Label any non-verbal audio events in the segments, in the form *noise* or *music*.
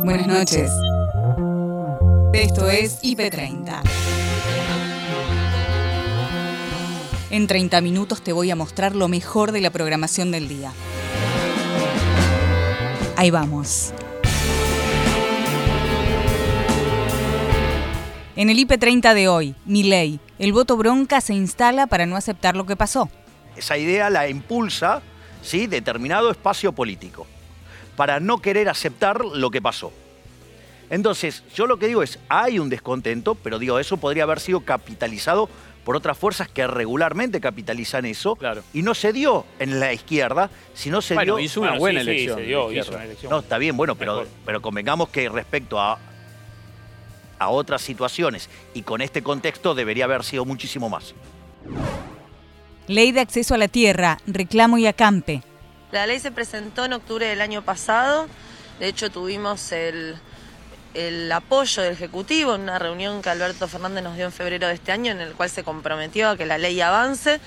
Buenas noches. Esto es IP30. En 30 minutos te voy a mostrar lo mejor de la programación del día. Ahí vamos. En el IP30 de hoy, mi ley, el voto bronca se instala para no aceptar lo que pasó. Esa idea la impulsa ¿sí? determinado espacio político, para no querer aceptar lo que pasó. Entonces, yo lo que digo es, hay un descontento, pero digo, eso podría haber sido capitalizado por otras fuerzas que regularmente capitalizan eso, y no se dio en la izquierda, sino se dio... hizo una buena elección. No, está bien, bueno, pero, pero convengamos que respecto a, a otras situaciones y con este contexto debería haber sido muchísimo más. Ley de acceso a la tierra, reclamo y acampe. La ley se presentó en octubre del año pasado, de hecho tuvimos el, el apoyo del Ejecutivo en una reunión que Alberto Fernández nos dio en febrero de este año, en el cual se comprometió a que la ley avance.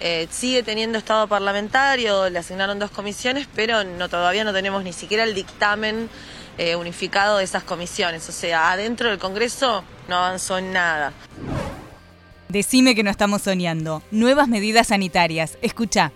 Eh, sigue teniendo estado parlamentario, le asignaron dos comisiones, pero no, todavía no tenemos ni siquiera el dictamen eh, unificado de esas comisiones. O sea, adentro del Congreso no avanzó nada. Decime que no estamos soñando. Nuevas medidas sanitarias. Escucha.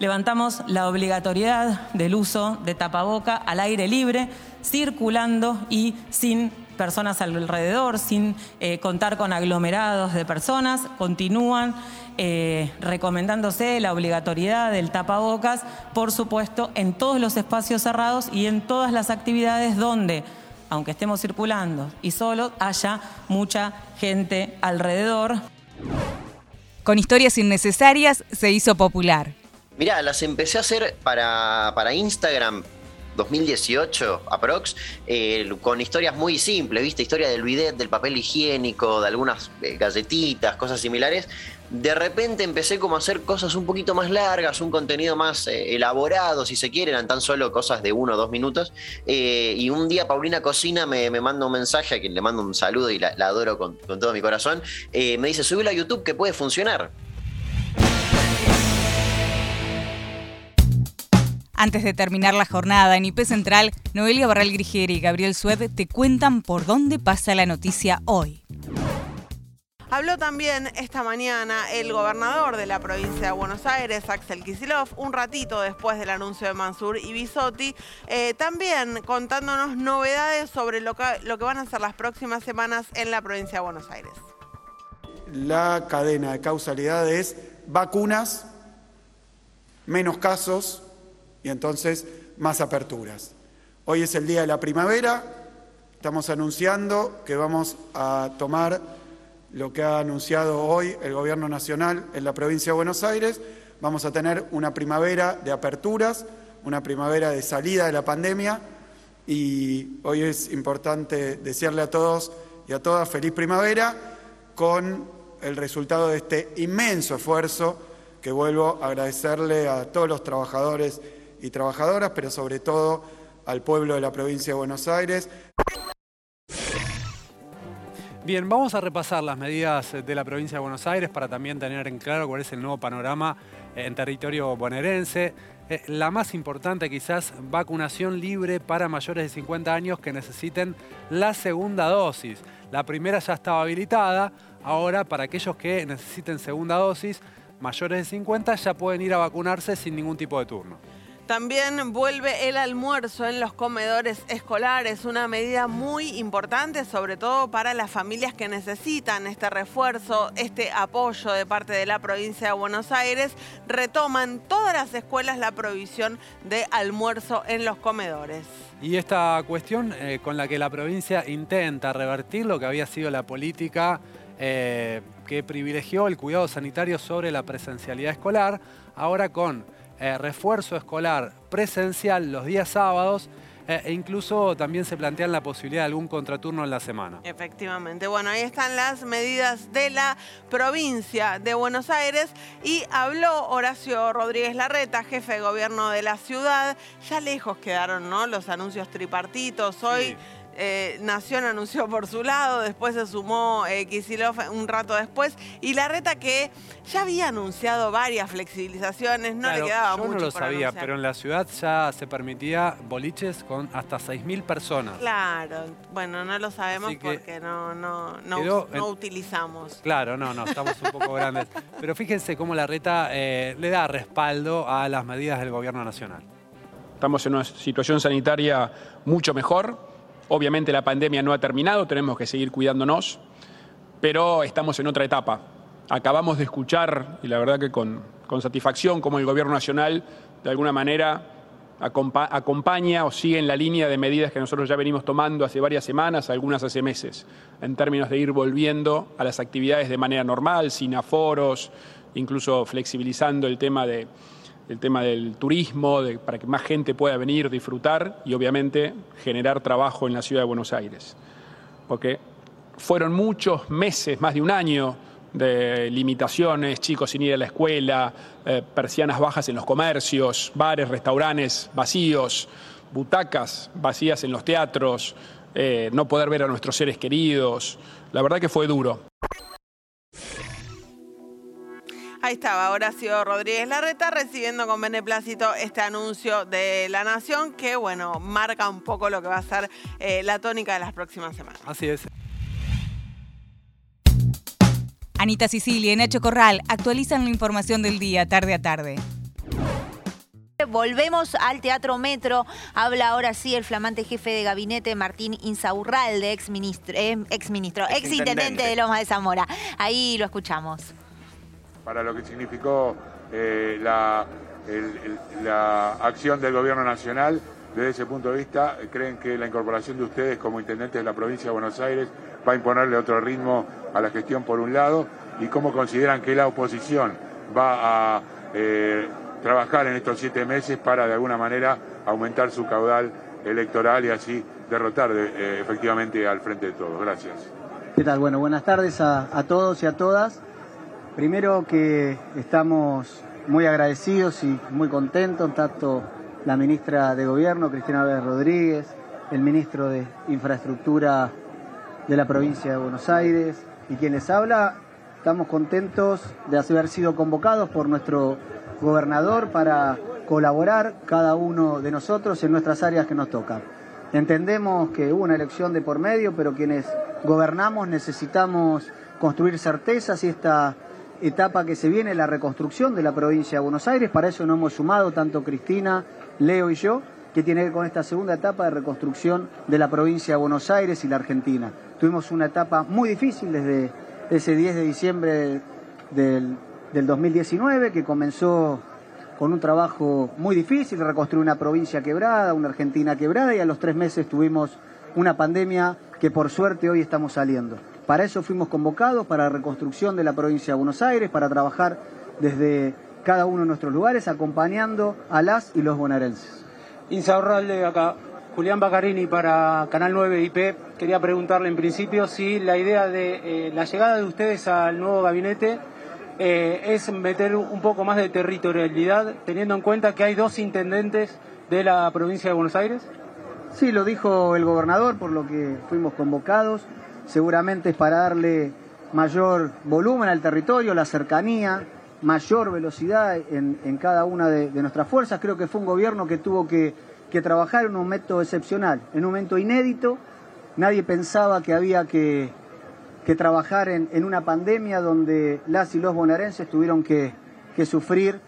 Levantamos la obligatoriedad del uso de tapaboca al aire libre circulando y sin personas alrededor, sin eh, contar con aglomerados de personas, continúan eh, recomendándose la obligatoriedad del tapabocas, por supuesto, en todos los espacios cerrados y en todas las actividades donde, aunque estemos circulando y solo, haya mucha gente alrededor. Con historias innecesarias se hizo popular. Mirá, las empecé a hacer para, para Instagram 2018, aprox, eh, con historias muy simples, ¿viste? Historia del bidet, del papel higiénico, de algunas eh, galletitas, cosas similares. De repente empecé como a hacer cosas un poquito más largas, un contenido más eh, elaborado, si se quieren, eran tan solo cosas de uno o dos minutos. y un día Paulina Cocina me, manda un mensaje, a quien le mando un saludo y la, adoro con, con, todo mi corazón. me dice, subilo a YouTube que puede funcionar. Antes de terminar la jornada en IP Central, Noelia Barral Grigeri y Gabriel Sued te cuentan por dónde pasa la noticia hoy. Habló también esta mañana el gobernador de la provincia de Buenos Aires, Axel Kisilov, un ratito después del anuncio de Mansur y Bisotti, eh, también contándonos novedades sobre lo que, lo que van a ser las próximas semanas en la provincia de Buenos Aires. La cadena de causalidad es vacunas, menos casos, y entonces más aperturas. Hoy es el día de la primavera, estamos anunciando que vamos a tomar lo que ha anunciado hoy el Gobierno Nacional en la provincia de Buenos Aires, vamos a tener una primavera de aperturas, una primavera de salida de la pandemia y hoy es importante decirle a todos y a todas feliz primavera con el resultado de este inmenso esfuerzo que vuelvo a agradecerle a todos los trabajadores y trabajadoras, pero sobre todo al pueblo de la provincia de Buenos Aires. Bien, vamos a repasar las medidas de la provincia de Buenos Aires para también tener en claro cuál es el nuevo panorama en territorio bonaerense. Eh, la más importante quizás, vacunación libre para mayores de 50 años que necesiten la segunda dosis. La primera ya estaba habilitada, ahora para aquellos que necesiten segunda dosis, mayores de 50 ya pueden ir a vacunarse sin ningún tipo de turno. También vuelve el almuerzo en los comedores escolares, una medida muy importante, sobre todo para las familias que necesitan este refuerzo, este apoyo de parte de la provincia de Buenos Aires. Retoman todas las escuelas la provisión de almuerzo en los comedores. Y esta cuestión eh, con la que la provincia intenta revertir lo que había sido la política eh, que privilegió el cuidado sanitario sobre la presencialidad escolar, ahora con eh, refuerzo escolar presencial los días sábados eh, e incluso también se plantean la posibilidad de algún contraturno en la semana. Efectivamente. Bueno, ahí están las medidas de la provincia de Buenos Aires y habló Horacio Rodríguez Larreta, jefe de gobierno de la ciudad. Ya lejos quedaron ¿no? los anuncios tripartitos. Hoy eh, Nación anunció por su lado, después se sumó eh, Kisilov un rato después, y la reta que ya había anunciado varias flexibilizaciones, no le quedaba yo mucho no lo por sabía, anunciar. pero en la ciudad ya se permitía boliches con hasta 6.000 personas. Claro, bueno, no lo sabemos porque no, no, no, quedó us- no en- utilizamos. Claro, no, no, estamos un poco *laughs* grandes. Pero fíjense cómo la reta eh, le da respaldo a las medidas del gobierno nacional. Estamos en una situación sanitaria mucho mejor. Obviamente la pandemia no ha terminado, tenemos que seguir cuidándonos, pero estamos en otra etapa. Acabamos de escuchar, y la verdad que con, con satisfacción, como el Gobierno Nacional de alguna manera acompa- acompaña o sigue en la línea de medidas que nosotros ya venimos tomando hace varias semanas, algunas hace meses, en términos de ir volviendo a las actividades de manera normal, sin aforos, incluso flexibilizando el tema de, el tema del turismo, de- para que más gente pueda venir, disfrutar y obviamente generar trabajo en la ciudad de Buenos Aires. Porque fueron muchos meses, más de un año, de limitaciones, chicos sin ir a la escuela, eh, persianas bajas en los comercios, bares, restaurantes vacíos, butacas vacías en los teatros, eh, no poder ver a nuestros seres queridos. La verdad que fue duro. Ahí estaba Horacio Rodríguez Larreta recibiendo con beneplácito este anuncio de la Nación que, bueno, marca un poco lo que va a ser eh, la tónica de las próximas semanas. Así es. Anita Sicilia y Nacho Corral actualizan la información del día tarde a tarde. Volvemos al Teatro Metro. Habla ahora sí el flamante jefe de gabinete Martín Insaurralde, ex ministro, eh, ex ministro, ex intendente de Loma de Zamora. Ahí lo escuchamos. Para lo que significó eh, la, la acción del gobierno nacional. Desde ese punto de vista, ¿creen que la incorporación de ustedes como intendentes de la provincia de Buenos Aires va a imponerle otro ritmo a la gestión por un lado? ¿Y cómo consideran que la oposición va a eh, trabajar en estos siete meses para de alguna manera aumentar su caudal electoral y así derrotar de- eh, efectivamente al frente de todos? Gracias. ¿Qué tal? Bueno, buenas tardes a, a todos y a todas. Primero que estamos muy agradecidos y muy contentos, tanto la ministra de Gobierno, Cristina Álvarez Rodríguez, el ministro de Infraestructura de la provincia de Buenos Aires y quien les habla, estamos contentos de haber sido convocados por nuestro gobernador para colaborar cada uno de nosotros en nuestras áreas que nos tocan. Entendemos que hubo una elección de por medio, pero quienes gobernamos necesitamos construir certezas y esta etapa que se viene, la reconstrucción de la provincia de Buenos Aires, para eso nos hemos sumado tanto Cristina, Leo y yo, que tiene que ver con esta segunda etapa de reconstrucción de la provincia de Buenos Aires y la Argentina. Tuvimos una etapa muy difícil desde ese 10 de diciembre del, del 2019, que comenzó con un trabajo muy difícil, reconstruir una provincia quebrada, una Argentina quebrada, y a los tres meses tuvimos una pandemia que por suerte hoy estamos saliendo. Para eso fuimos convocados, para la reconstrucción de la provincia de Buenos Aires, para trabajar desde cada uno de nuestros lugares, acompañando a las y los bonaerenses. Insaurralde acá. Julián Baccarini para Canal 9 IP. Quería preguntarle en principio si la idea de eh, la llegada de ustedes al nuevo gabinete eh, es meter un poco más de territorialidad, teniendo en cuenta que hay dos intendentes de la provincia de Buenos Aires. Sí, lo dijo el gobernador, por lo que fuimos convocados. Seguramente es para darle mayor volumen al territorio, la cercanía, mayor velocidad en, en cada una de, de nuestras fuerzas. Creo que fue un gobierno que tuvo que, que trabajar en un momento excepcional, en un momento inédito. Nadie pensaba que había que, que trabajar en, en una pandemia donde las y los bonaerenses tuvieron que, que sufrir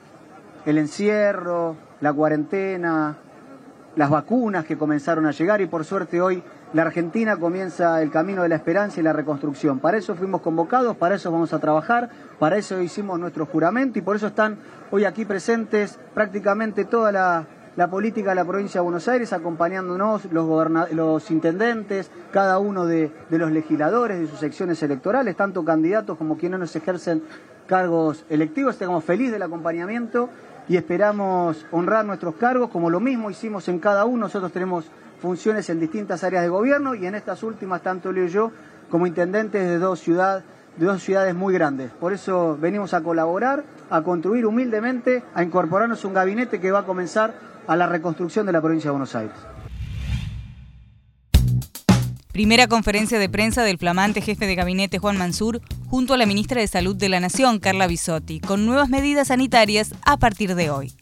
el encierro, la cuarentena, las vacunas que comenzaron a llegar y por suerte hoy la Argentina comienza el camino de la esperanza y la reconstrucción. Para eso fuimos convocados, para eso vamos a trabajar, para eso hicimos nuestro juramento y por eso están hoy aquí presentes prácticamente toda la, política de la provincia de Buenos Aires, acompañándonos los, intendentes, cada uno de, de los legisladores de sus secciones electorales, tanto candidatos como quienes nos ejercen cargos electivos. Estamos felices del acompañamiento y esperamos honrar nuestros cargos, como lo mismo hicimos en cada uno. Nosotros tenemos funciones en distintas áreas de gobierno y en estas últimas, tanto Leo y yo, como intendentes de dos, ciudad, de dos ciudades muy grandes. Por eso venimos a colaborar, a construir humildemente, a incorporarnos un gabinete que va a comenzar a la reconstrucción de la provincia de Buenos Aires. Primera conferencia de prensa del flamante jefe de gabinete Juan Mansur junto a la ministra de Salud de la Nación, Carla Bisotti, con nuevas medidas sanitarias a partir de hoy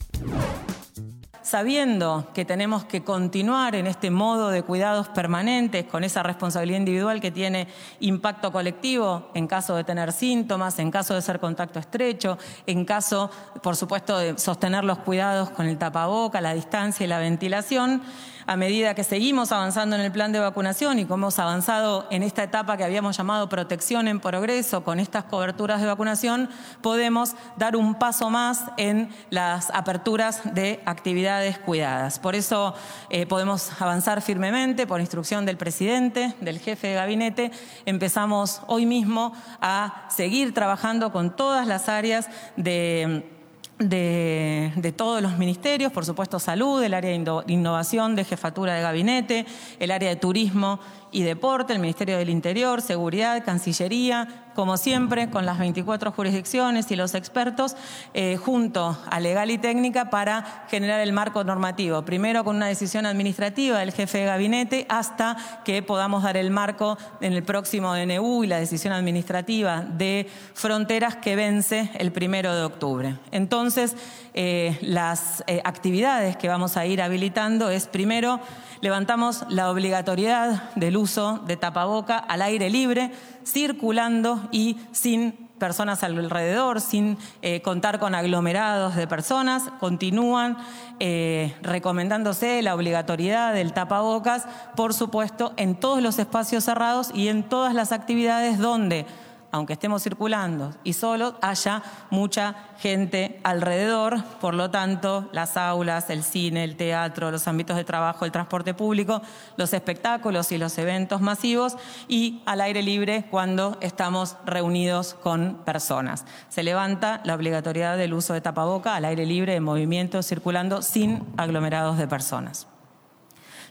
sabiendo que tenemos que continuar en este modo de cuidados permanentes con esa responsabilidad individual que tiene impacto colectivo en caso de tener síntomas, en caso de ser contacto estrecho, en caso, por supuesto, de sostener los cuidados con el tapaboca, la distancia y la ventilación, a medida que seguimos avanzando en el plan de vacunación y como hemos avanzado en esta etapa que habíamos llamado protección en progreso con estas coberturas de vacunación, podemos dar un paso más en las aperturas de actividades cuidadas. Por eso eh, podemos avanzar firmemente por instrucción del presidente, del jefe de gabinete. Empezamos hoy mismo a seguir trabajando con todas las áreas de de, todos los ministerios, por supuesto salud, el área de innovación, de jefatura de gabinete, el área de turismo y deporte, el Ministerio del Interior, Seguridad, Cancillería, como siempre, con las 24 jurisdicciones y los expertos, eh, junto a legal y técnica para generar el marco normativo. Primero con una decisión administrativa del jefe de gabinete hasta que podamos dar el marco en el próximo DNU y la decisión administrativa de fronteras que vence el primero de octubre. Entonces, eh, las eh, actividades que vamos a ir habilitando es primero levantamos la obligatoriedad del uso de tapaboca al aire libre, circulando y sin personas alrededor, sin eh, contar con aglomerados de personas, continúan eh, recomendándose la obligatoriedad del tapabocas, por supuesto, en todos los espacios cerrados y en todas las actividades donde aunque estemos circulando y solo, haya mucha gente alrededor. Por lo tanto, las aulas, el cine, el teatro, los ámbitos de trabajo, el transporte público, los espectáculos y los eventos masivos y al aire libre cuando estamos reunidos con personas. Se levanta la obligatoriedad del uso de tapaboca al aire libre en movimiento circulando sin aglomerados de personas.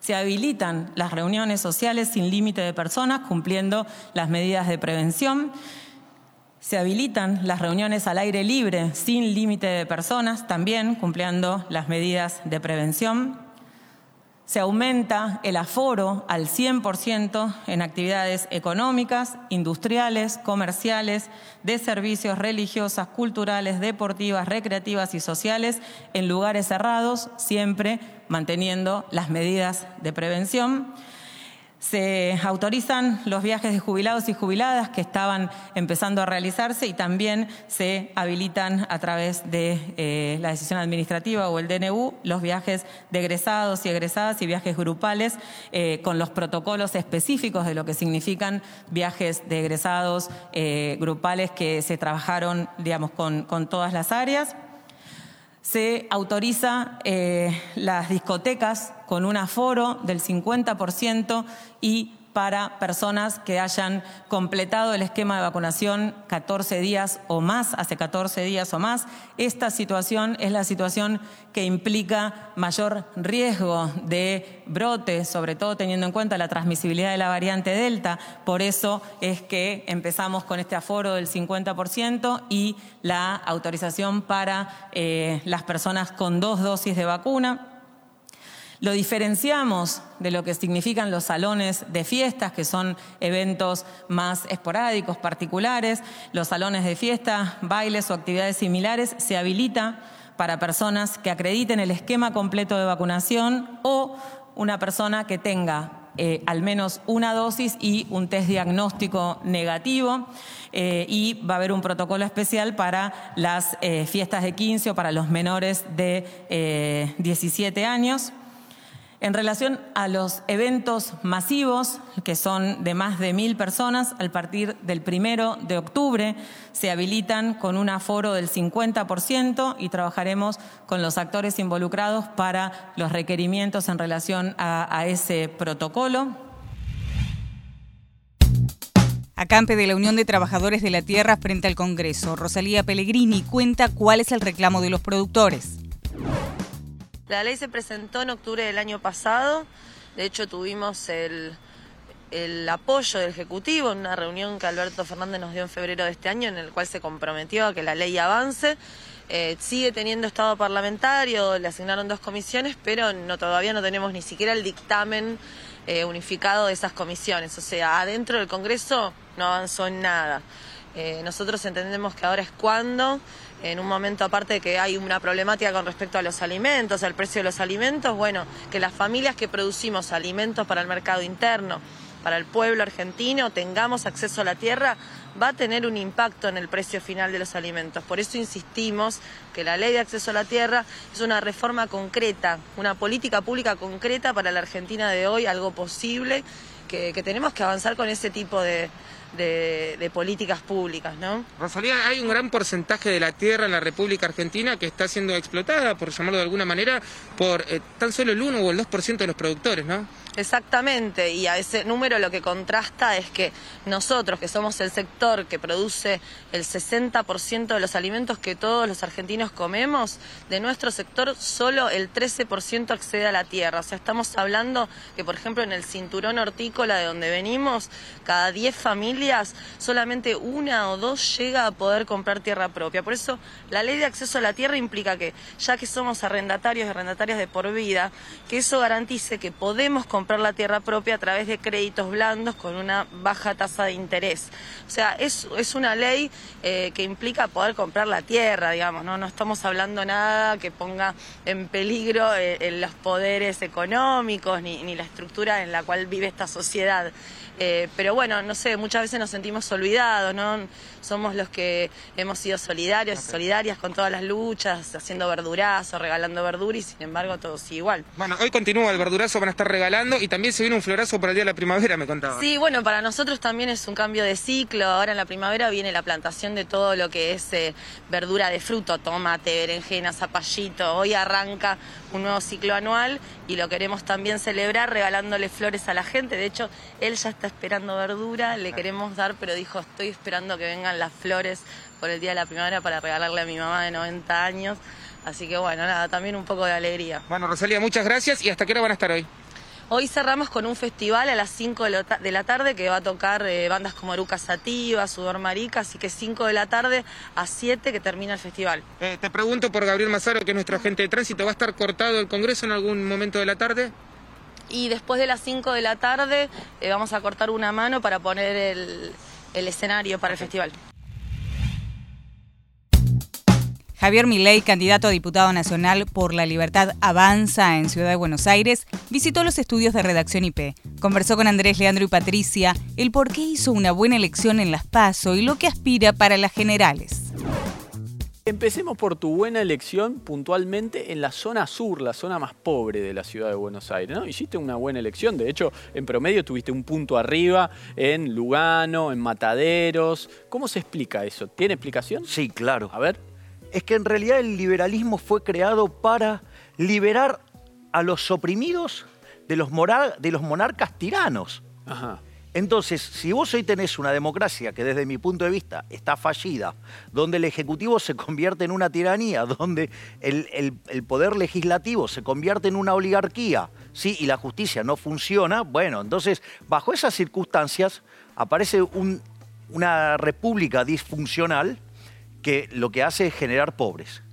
Se habilitan las reuniones sociales sin límite de personas, cumpliendo las medidas de prevención. Se habilitan las reuniones al aire libre sin límite de personas, también cumpliendo las medidas de prevención se aumenta el aforo al 100% en actividades económicas, industriales, comerciales, de servicios religiosas, culturales, deportivas, recreativas y sociales en lugares cerrados, siempre manteniendo las medidas de prevención. Se autorizan los viajes de jubilados y jubiladas que estaban empezando a realizarse y también se habilitan a través de eh, la decisión administrativa o el DNU los viajes de egresados y egresadas y viajes grupales eh, con los protocolos específicos de lo que significan viajes de egresados eh, grupales que se trabajaron, digamos, con, con todas las áreas se autoriza eh, las discotecas con un aforo del 50% y para personas que hayan completado el esquema de vacunación 14 días o más, hace 14 días o más. Esta situación es la situación que implica mayor riesgo de brote, sobre todo teniendo en cuenta la transmisibilidad de la variante Delta. Por eso es que empezamos con este aforo del 50% y la autorización para eh, las personas con dos dosis de vacuna. Lo diferenciamos de lo que significan los salones de fiestas, que son eventos más esporádicos, particulares. Los salones de fiesta, bailes o actividades similares se habilita para personas que acrediten el esquema completo de vacunación o una persona que tenga eh, al menos una dosis y un test diagnóstico negativo. Eh, y va a haber un protocolo especial para las eh, fiestas de 15 o para los menores de 17 años. En relación a los eventos masivos, que son de más de mil personas, al partir del primero de octubre se habilitan con un aforo del 50% y trabajaremos con los actores involucrados para los requerimientos en relación a, ese protocolo. Acampe de la Unión de Trabajadores de la Tierra frente al Congreso, Rosalía Pellegrini cuenta cuál es el reclamo de los productores. La ley se presentó en octubre del año pasado, de hecho tuvimos el, apoyo del Ejecutivo en una reunión que Alberto Fernández nos dio en febrero de este año, en el cual se comprometió a que la ley avance. Eh, sigue teniendo estado parlamentario, le asignaron dos comisiones, pero no, todavía no tenemos ni siquiera el dictamen eh, unificado de esas comisiones. O sea, adentro del Congreso no avanzó en nada. Eh, nosotros entendemos que ahora es cuando, en un momento aparte que hay una problemática con respecto a los alimentos, al precio de los alimentos, bueno, que las familias que producimos alimentos para el mercado interno, para el pueblo argentino, tengamos acceso a la tierra, va a tener un impacto en el precio final de los alimentos. Por eso insistimos que la ley de acceso a la tierra es una reforma concreta, una política pública concreta para la Argentina de hoy, algo posible, que, que tenemos que avanzar con ese tipo de, de, de, políticas públicas, ¿no? Rosalía, hay un gran porcentaje de la tierra en la República Argentina que está siendo explotada, por llamarlo de alguna manera, por eh, tan solo el 1 o el 2% de los productores, ¿no? Exactamente, y a ese número lo que contrasta es que nosotros, que somos el sector que produce el 60% de los alimentos que todos los argentinos comemos, de nuestro sector solo el 13% accede a la tierra. O sea, estamos hablando que, por ejemplo, en el cinturón hortícola de donde venimos, cada 10 familias, solamente una o dos llega a poder comprar tierra propia. Por eso, la ley de acceso a la tierra implica que, ya que somos arrendatarios y arrendatarias de por vida, que eso garantice que podemos comprar la tierra propia a través de créditos blandos con una baja tasa de interés. O sea, es, es una ley eh, que implica poder comprar la tierra, digamos, ¿no? No estamos hablando nada que ponga en peligro eh, los poderes económicos ni, ni la estructura en la cual vive esta sociedad. Eh, pero bueno, no sé, muchas veces nos sentimos olvidados, ¿no? Somos los que hemos sido solidarios y solidarias con todas las luchas, haciendo verdurazo, regalando verdura y sin embargo todo sigue igual. Bueno, hoy continúa el verdurazo, van a estar regalando y también se viene un florazo para el día de la primavera, me contaba. Sí, bueno, para nosotros también es un cambio de ciclo. Ahora en la primavera viene la plantación de todo lo que es eh, verdura de fruto, tomate, berenjena, zapallito. Hoy arranca un nuevo ciclo anual y lo queremos también celebrar regalándole flores a la gente. De hecho, él ya está esperando verdura, le queremos dar, pero dijo, estoy esperando que vengan las flores por el día de la primavera para regalarle a mi mamá de 90 años. Así que bueno, nada, también un poco de alegría. Bueno, Rosalía, muchas gracias. ¿Y hasta qué hora van a estar hoy? Hoy cerramos con un festival a las 5 de la tarde que va a tocar eh, bandas como Aruca Sativa, Sudor Marica, así que 5 de la tarde a 7 que termina el festival. Eh, te pregunto por Gabriel Mazaro, que es nuestro agente de tránsito, ¿va a estar cortado el Congreso en algún momento de la tarde? Y después de las 5 de la tarde eh, vamos a cortar una mano para poner el, escenario para el festival. Javier Milei, candidato a diputado nacional por la Libertad Avanza en Ciudad de Buenos Aires, visitó los estudios de redacción IP. Conversó con Andrés, Leandro y Patricia el por qué hizo una buena elección en las PASO y lo que aspira para las generales. Empecemos por tu buena elección puntualmente en la zona sur, la zona más pobre de la ciudad de Buenos Aires. ¿no? Hiciste una buena elección, de hecho, en promedio tuviste un punto arriba en Lugano, en Mataderos. ¿Cómo se explica eso? ¿Tiene explicación? Sí, claro. A ver es que en realidad el liberalismo fue creado para liberar a los oprimidos de los, de los monarcas tiranos. Entonces, si vos hoy tenés una democracia que desde mi punto de vista está fallida, donde el Ejecutivo se convierte en una tiranía, donde el, poder legislativo se convierte en una oligarquía, ¿sí? y la justicia no funciona, bueno, entonces, bajo esas circunstancias, aparece una república disfuncional que lo que hace es generar pobres.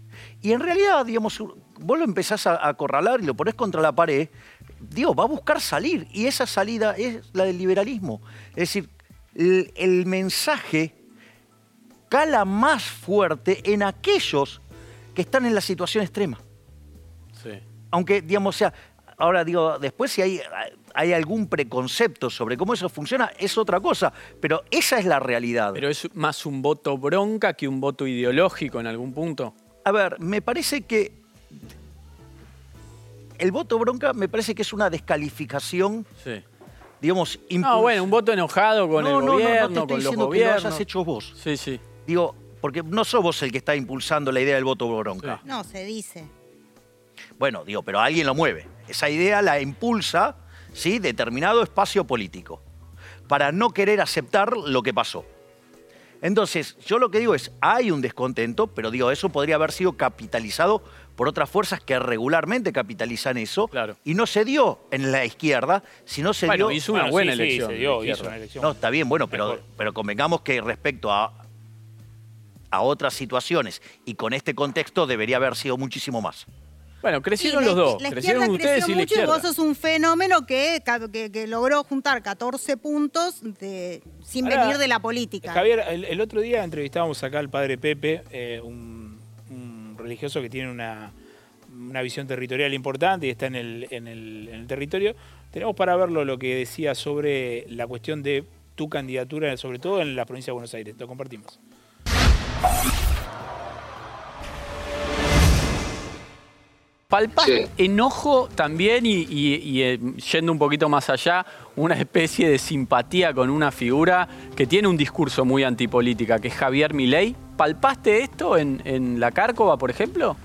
Y en realidad, digamos, vos lo empezás a acorralar y lo pones contra la pared, digo, va a buscar salir. Y esa salida es la del liberalismo. Es decir, el, mensaje cala más fuerte en aquellos que están en la situación extrema. Sí. Aunque, digamos, o sea, ahora digo, después si hay hay algún preconcepto sobre cómo eso funciona, es otra cosa, pero esa es la realidad. ¿Pero es más un voto bronca que un voto ideológico en algún punto? A ver, me parece que el voto bronca me parece que es una descalificación. Sí. Digamos, No, bueno, un voto enojado con el gobierno, no, no, con los gobiernos. Que lo has hecho vos. Sí, sí. Digo, porque no sos vos el que está impulsando la idea del voto bronca. No, se dice. Bueno, digo, pero alguien lo mueve. Esa idea la impulsa ¿sí? determinado espacio político, para no querer aceptar lo que pasó. Entonces, yo lo que digo es, hay un descontento, pero digo, eso podría haber sido capitalizado por otras fuerzas que regularmente capitalizan eso, y no se dio en la izquierda, sino se bueno, dio... hizo una buena elección. No, está bien, bueno, pero, pero convengamos que respecto a, a otras situaciones y con este contexto debería haber sido muchísimo más. Bueno, crecieron Y la- los dos. La Crecieron ustedes creció y la mucho y izquierda. vos sos un fenómeno que, que, que logró juntar 14 puntos de, sin Ahora, venir de la política. Javier, el, el otro día entrevistábamos acá al padre Pepe, eh, un, un religioso que tiene una, una visión territorial importante y está en el, en, el, en el territorio. Tenemos para verlo lo que decía sobre la cuestión de tu candidatura, sobre todo en la provincia de Buenos Aires. Lo compartimos. Palpás enojo también y, y- y, eh, yendo un poquito más allá, una especie de simpatía con una figura que tiene un discurso muy antipolítica, que es Javier Milei. ¿Palpaste esto en, en la Cárcova, por ejemplo?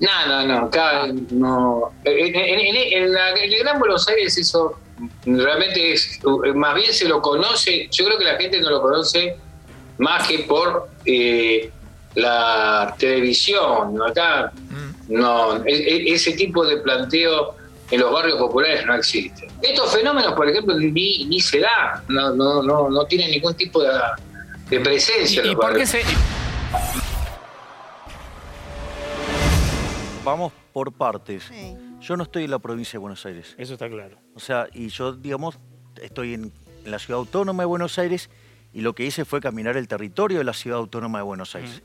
No, no, no, acá no. En, en- en- en la- en el Gran Buenos Aires eso realmente es, más bien se lo conoce, yo creo que la gente no lo conoce más que por eh, la televisión. ¿no? Acá no, e- e- ese tipo de planteo en los barrios populares no existe. Estos fenómenos, por ejemplo, ni, ni se da, no, no, no, no tienen ningún tipo de, de presencia. en los barrios. Vamos por partes. Yo no estoy en la provincia de Buenos Aires. Eso está claro. O sea, y yo, digamos, estoy en, en la ciudad autónoma de Buenos Aires y lo que hice fue caminar el territorio de la ciudad autónoma de Buenos Aires.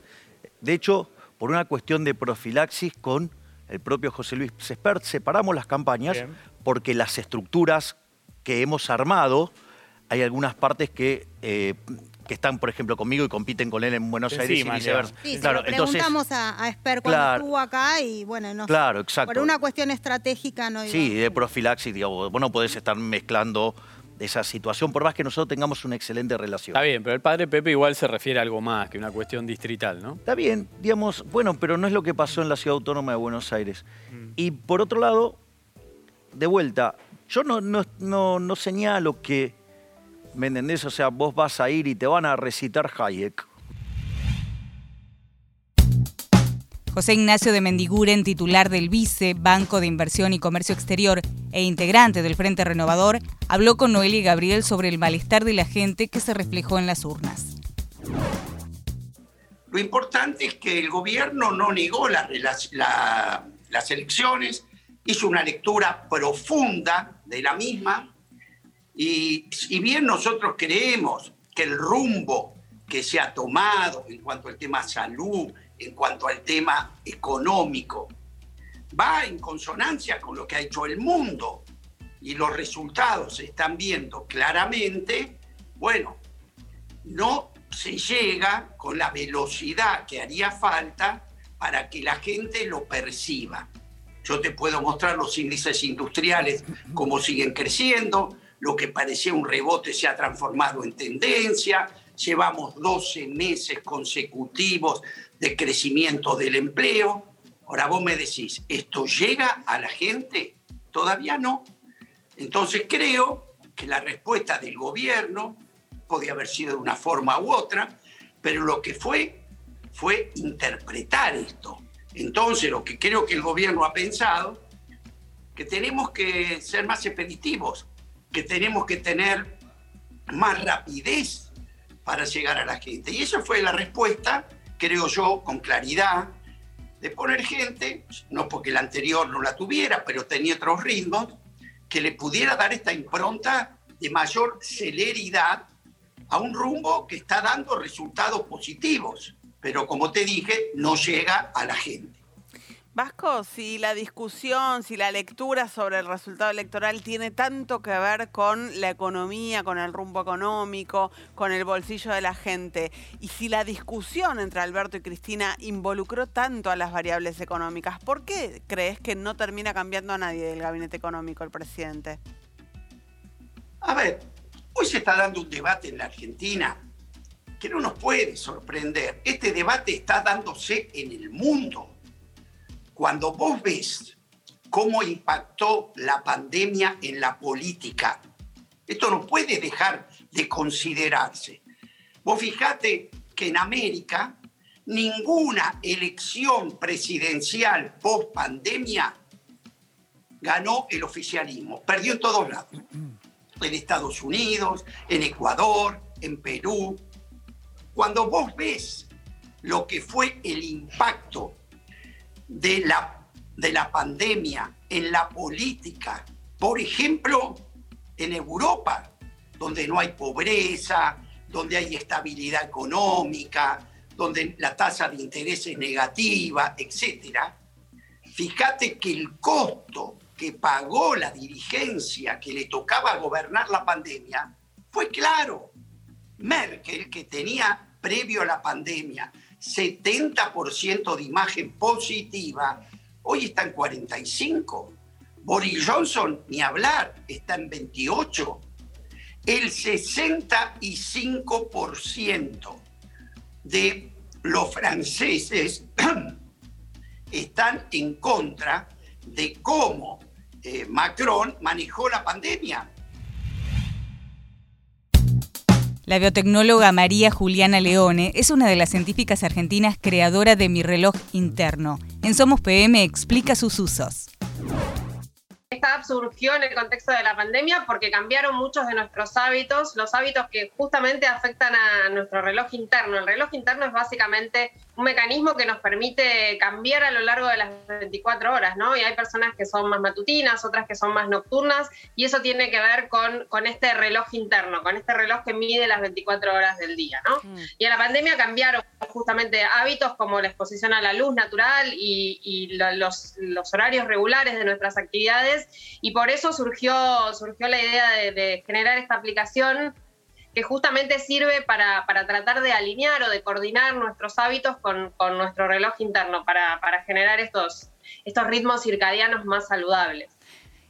De hecho, por una cuestión de profilaxis con el propio José Luis Sespert, separamos las campañas Bien. porque las estructuras que hemos armado, hay algunas partes que, eh, que están, por ejemplo, conmigo y compiten con él en Buenos Aires Encima, y viceversa. Sí, se Claro, lo entonces, preguntamos a, a Esper cuando Claro. estuvo acá y bueno, no sé. Claro, exacto. Por una cuestión estratégica no iba. Sí, de profilaxis, digamos, vos no podés estar mezclando esa situación, por más que nosotros tengamos una excelente relación. Está bien, pero el padre Pepe igual se refiere a algo más que una cuestión distrital, ¿no? Está bien, digamos, bueno, pero no es lo que pasó en la ciudad autónoma de Buenos Aires. Y por otro lado, de vuelta, yo no, no, no, no señalo que, ¿me entendés? O sea, vos vas a ir y te van a recitar Hayek. José Ignacio de Mendiguren, titular del Vice, Banco de Inversión y Comercio Exterior e integrante del Frente Renovador, habló con Noelia y Gabriel sobre el malestar de la gente que se reflejó en las urnas. Lo importante es que el gobierno no negó la- las- la- las elecciones, hizo una lectura profunda de la misma y si bien nosotros creemos que el rumbo que se ha tomado en cuanto al tema salud, en cuanto al tema económico, va en consonancia con lo que ha hecho el mundo y los resultados se están viendo claramente, bueno, no se llega con la velocidad que haría falta para que la gente lo perciba. Yo te puedo mostrar los índices industriales, cómo siguen creciendo, lo que parecía un rebote se ha transformado en tendencia, llevamos 12 meses consecutivos de crecimiento del empleo. Ahora vos me decís, ¿esto llega a la gente? Todavía no. Entonces creo que la respuesta del gobierno podía haber sido de una forma u otra, pero lo que fue fue interpretar esto. Entonces lo que creo que el gobierno ha pensado, que tenemos que ser más expeditivos, que tenemos que tener más rapidez para llegar a la gente. Y esa fue la respuesta, creo yo, con claridad, de poner gente, no porque la anterior no la tuviera, pero tenía otros ritmos, que le pudiera dar esta impronta de mayor celeridad a un rumbo que está dando resultados positivos, pero como te dije, no llega a la gente. Vasco, si la discusión, si la lectura sobre el resultado electoral tiene tanto que ver con la economía, con el rumbo económico, con el bolsillo de la gente, y si la discusión entre Alberto y Cristina involucró tanto a las variables económicas, ¿por qué crees que no termina cambiando a nadie del gabinete económico el presidente? A ver, hoy se está dando un debate en la Argentina que no nos puede sorprender. Este debate está dándose en el mundo. Cuando vos ves cómo impactó la pandemia en la política, esto no puede dejar de considerarse. Vos fijate que en América ninguna elección presidencial post pandemia ganó el oficialismo, perdió en todos lados en Estados Unidos, en Ecuador, en Perú. Cuando vos ves lo que fue el impacto de la de la pandemia en la política, por ejemplo, en Europa, donde no hay pobreza, donde hay estabilidad económica, donde la tasa de interés es negativa, etc., fíjate que el costo que pagó la dirigencia que le tocaba gobernar la pandemia fue claro. Merkel, que tenía previo a la pandemia 70% de imagen positiva, hoy está en 45. Boris Johnson, ni hablar, está en 28. El 65% de los franceses *clears throat* están en contra de cómo eh, Macron manejó la pandemia. La biotecnóloga María Juliana Leone es una de las científicas argentinas creadora de Mi Reloj Interno. En Somos PM explica sus usos. Esta app surgió en el contexto de la pandemia porque cambiaron muchos de nuestros hábitos, los hábitos que justamente afectan a nuestro reloj interno. El reloj interno es básicamente un mecanismo que nos permite cambiar a lo largo de las 24 horas, ¿no? Y hay personas que son más matutinas, otras que son más nocturnas, y eso tiene que ver con, con este reloj interno, con este reloj que mide las 24 horas del día, ¿no? Mm. Y en la pandemia cambiaron justamente hábitos como la exposición a la luz natural y, los, los, horarios regulares de nuestras actividades, y por eso surgió, surgió la idea de, de generar esta aplicación que justamente sirve para, tratar de alinear o de coordinar nuestros hábitos con, nuestro reloj interno, para, para generar estos, estos ritmos circadianos más saludables.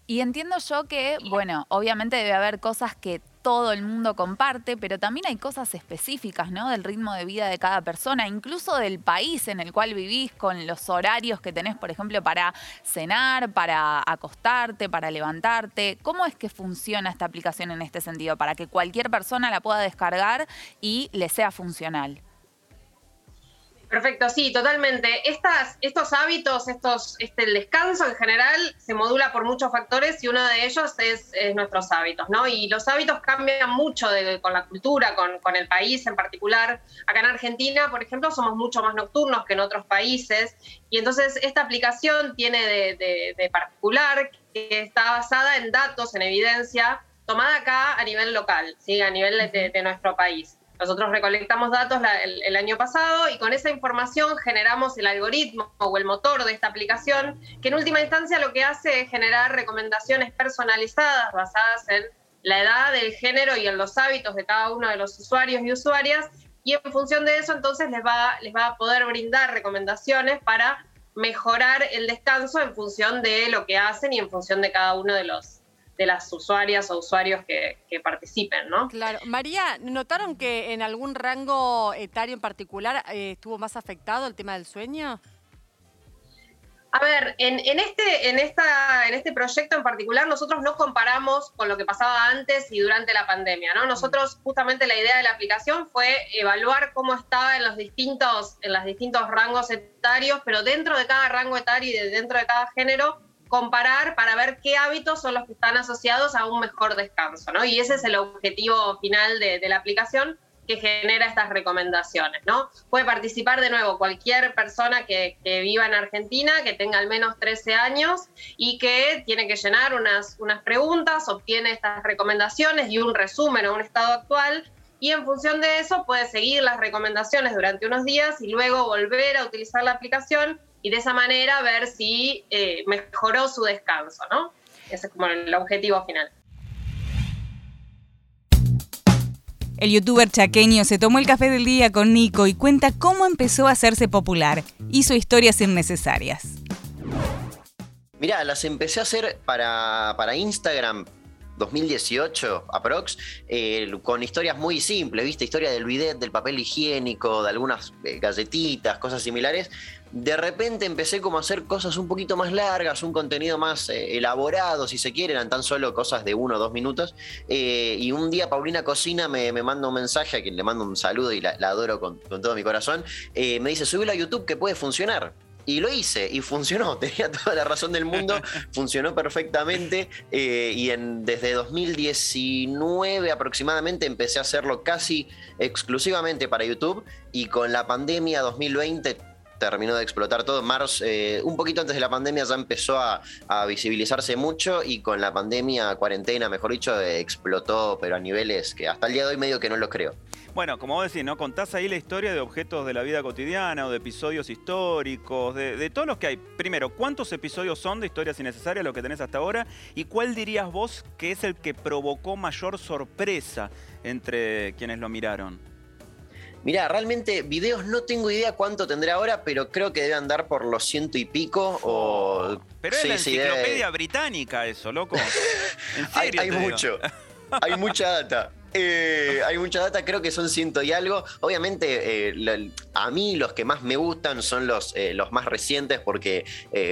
Y entiendo yo que, bueno, obviamente debe haber cosas que todo el mundo comparte, pero también hay cosas específicas, ¿no? Del ritmo de vida de cada persona, incluso del país en el cual vivís, con los horarios que tenés, por ejemplo, para cenar, para acostarte, para levantarte. ¿Cómo es que funciona esta aplicación en este sentido? Para que cualquier persona la pueda descargar y le sea funcional. Perfecto, sí, totalmente. Estas, estos hábitos, estos, este, el descanso en general se modula por muchos factores y uno de ellos es, nuestros hábitos, ¿no? Y los hábitos cambian mucho con la cultura, con, el país en particular. Acá en Argentina, por ejemplo, somos mucho más nocturnos que en otros países y entonces esta aplicación tiene de, particular que está basada en datos, en evidencia tomada acá a nivel local, ¿sí? a nivel de nuestro país. Nosotros recolectamos datos el, año pasado y con esa información generamos el algoritmo o el motor de esta aplicación, que en última instancia lo que hace es generar recomendaciones personalizadas basadas en la edad, el género y en los hábitos de cada uno de los usuarios y usuarias. Y en función de eso, entonces les va, les va a poder brindar recomendaciones para mejorar el descanso en función de lo que hacen y en función de cada uno de los, de las usuarias o usuarios que, participen, ¿no? Claro. María, ¿notaron que en algún rango etario en particular eh, estuvo más afectado el tema del sueño? A ver, en, este, en, esta, en este proyecto en particular nosotros no comparamos con lo que pasaba antes y durante la pandemia, ¿no? Nosotros justamente la idea de la aplicación fue evaluar cómo estaba en los distintos, en los distintos rangos etarios, pero dentro de cada rango etario y dentro de cada género, comparar para ver qué hábitos son los que están asociados a un mejor descanso, ¿no? Y ese es el objetivo final de, la aplicación que genera estas recomendaciones, ¿no? Puede participar de nuevo cualquier persona que, viva en Argentina, que tenga al menos 13 años y que tiene que llenar unas, unas preguntas, obtiene estas recomendaciones y un resumen o un estado actual y en función de eso puede seguir las recomendaciones durante unos días y luego volver a utilizar la aplicación y de esa manera ver si eh, mejoró su descanso, ¿no? Ese es como el objetivo final. El youtuber chaqueño se tomó el café del día con Nico y cuenta cómo empezó a hacerse popular. Hizo historias innecesarias. Mirá, las empecé a hacer para, para Instagram 2018, aprox, eh, con historias muy simples, ¿viste? Historia del bidet, del papel higiénico, de algunas eh, galletitas, cosas similares. De repente empecé como a hacer cosas un poquito más largas, un contenido más eh, elaborado, si se quiere, eran tan solo cosas de uno o dos minutos. y un día Paulina Cocina me, manda un mensaje, a quien le mando un saludo y la, adoro con, con, todo mi corazón. me dice, subilo a YouTube que puede funcionar. Y lo hice y funcionó, *laughs* tenía toda la razón del mundo, funcionó perfectamente eh, y en, desde 2019 aproximadamente empecé a hacerlo casi exclusivamente para YouTube y con la pandemia 2020 terminó de explotar todo. Mars, eh, un poquito antes de la pandemia, ya empezó a, a visibilizarse mucho y con la pandemia, cuarentena, mejor dicho, explotó, pero a niveles que hasta el día de hoy medio que no lo creo. Bueno, como vos decís, ¿no? Contás ahí la historia de objetos de la vida cotidiana o de episodios históricos, de, de todos los que hay. Primero, ¿cuántos episodios son de historias innecesarias lo que tenés hasta ahora? ¿Y cuál dirías vos que es el que provocó mayor sorpresa entre quienes lo miraron? Mirá, realmente videos no tengo idea cuánto tendré ahora, pero creo que debe andar por los ciento y pico o... Pero es Sí, la sí, debe- enciclopedia británica eso, loco. *laughs* En hay, serio mucho. *laughs* Hay mucha data. Eh, hay mucha data, creo que son ciento y algo. Obviamente, eh, la- a mí los que más me gustan son los, eh, los más recientes, porque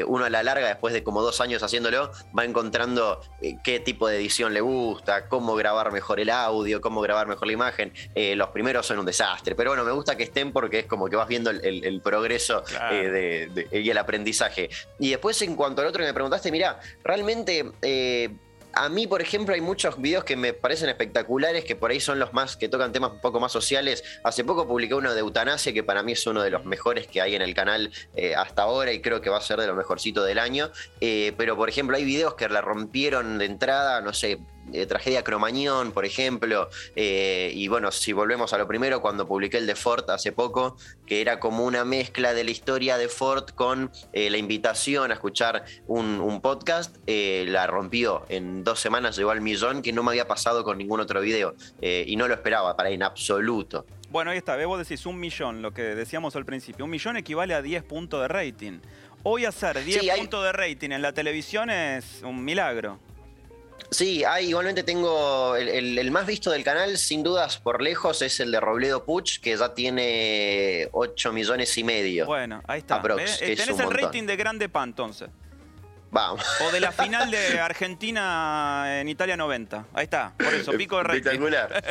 uno a la larga, después de como dos años haciéndolo, va encontrando qué tipo de edición le gusta, cómo grabar mejor el audio, cómo grabar mejor la imagen. Los primeros son un desastre, pero bueno, me gusta que estén porque es como que vas viendo el, el- el progreso de- de- y el aprendizaje. Y después, en cuanto al otro que me preguntaste, mira, realmente. A mí, por ejemplo, hay muchos videos que me parecen espectaculares, que por ahí son los más, que tocan temas un poco más sociales. Hace poco publiqué uno de eutanasia, que para mí es uno de los mejores que hay en el canal eh, hasta ahora y creo que va a ser de lo mejorcito del año. Eh, pero, por ejemplo, hay videos que la rompieron de entrada, no sé, eh, tragedia Cromañón, por ejemplo. eh, y bueno, si volvemos a lo primero, cuando publiqué el de Ford hace poco, que era como una mezcla de la historia de Ford con eh, la invitación a escuchar un, un podcast, eh, la rompió. En dos semanas llegó al millón, que no me había pasado con ningún otro video. y no lo esperaba, para en absoluto. Bueno, ahí está, vos decís un millón, lo que decíamos al principio. Un millón equivale a 10 puntos de rating. Hoy hacer 10 Sí, hay- puntos de rating en la televisión es un milagro. Sí, hay, igualmente tengo el, el- el más visto del canal, sin dudas por lejos, es el de Robledo Puch, que ya tiene 8 millones y medio. Bueno, ahí está. Aprox, ¿Ves? que es Tenés un el montón. rating de Grande Pan, entonces. Vamos. O de la *laughs* final de Argentina en Italia 90. Ahí está, por eso, pico de rating. Espectacular.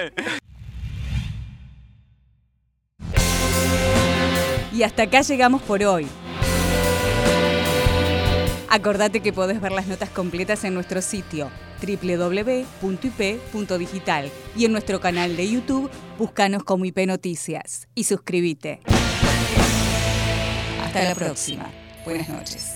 Y hasta acá llegamos por hoy. Acordate que podés ver las notas completas en nuestro sitio www.ip.digital y en nuestro canal de YouTube, búscanos como IP Noticias y suscríbete. Hasta la próxima. Buenas noches.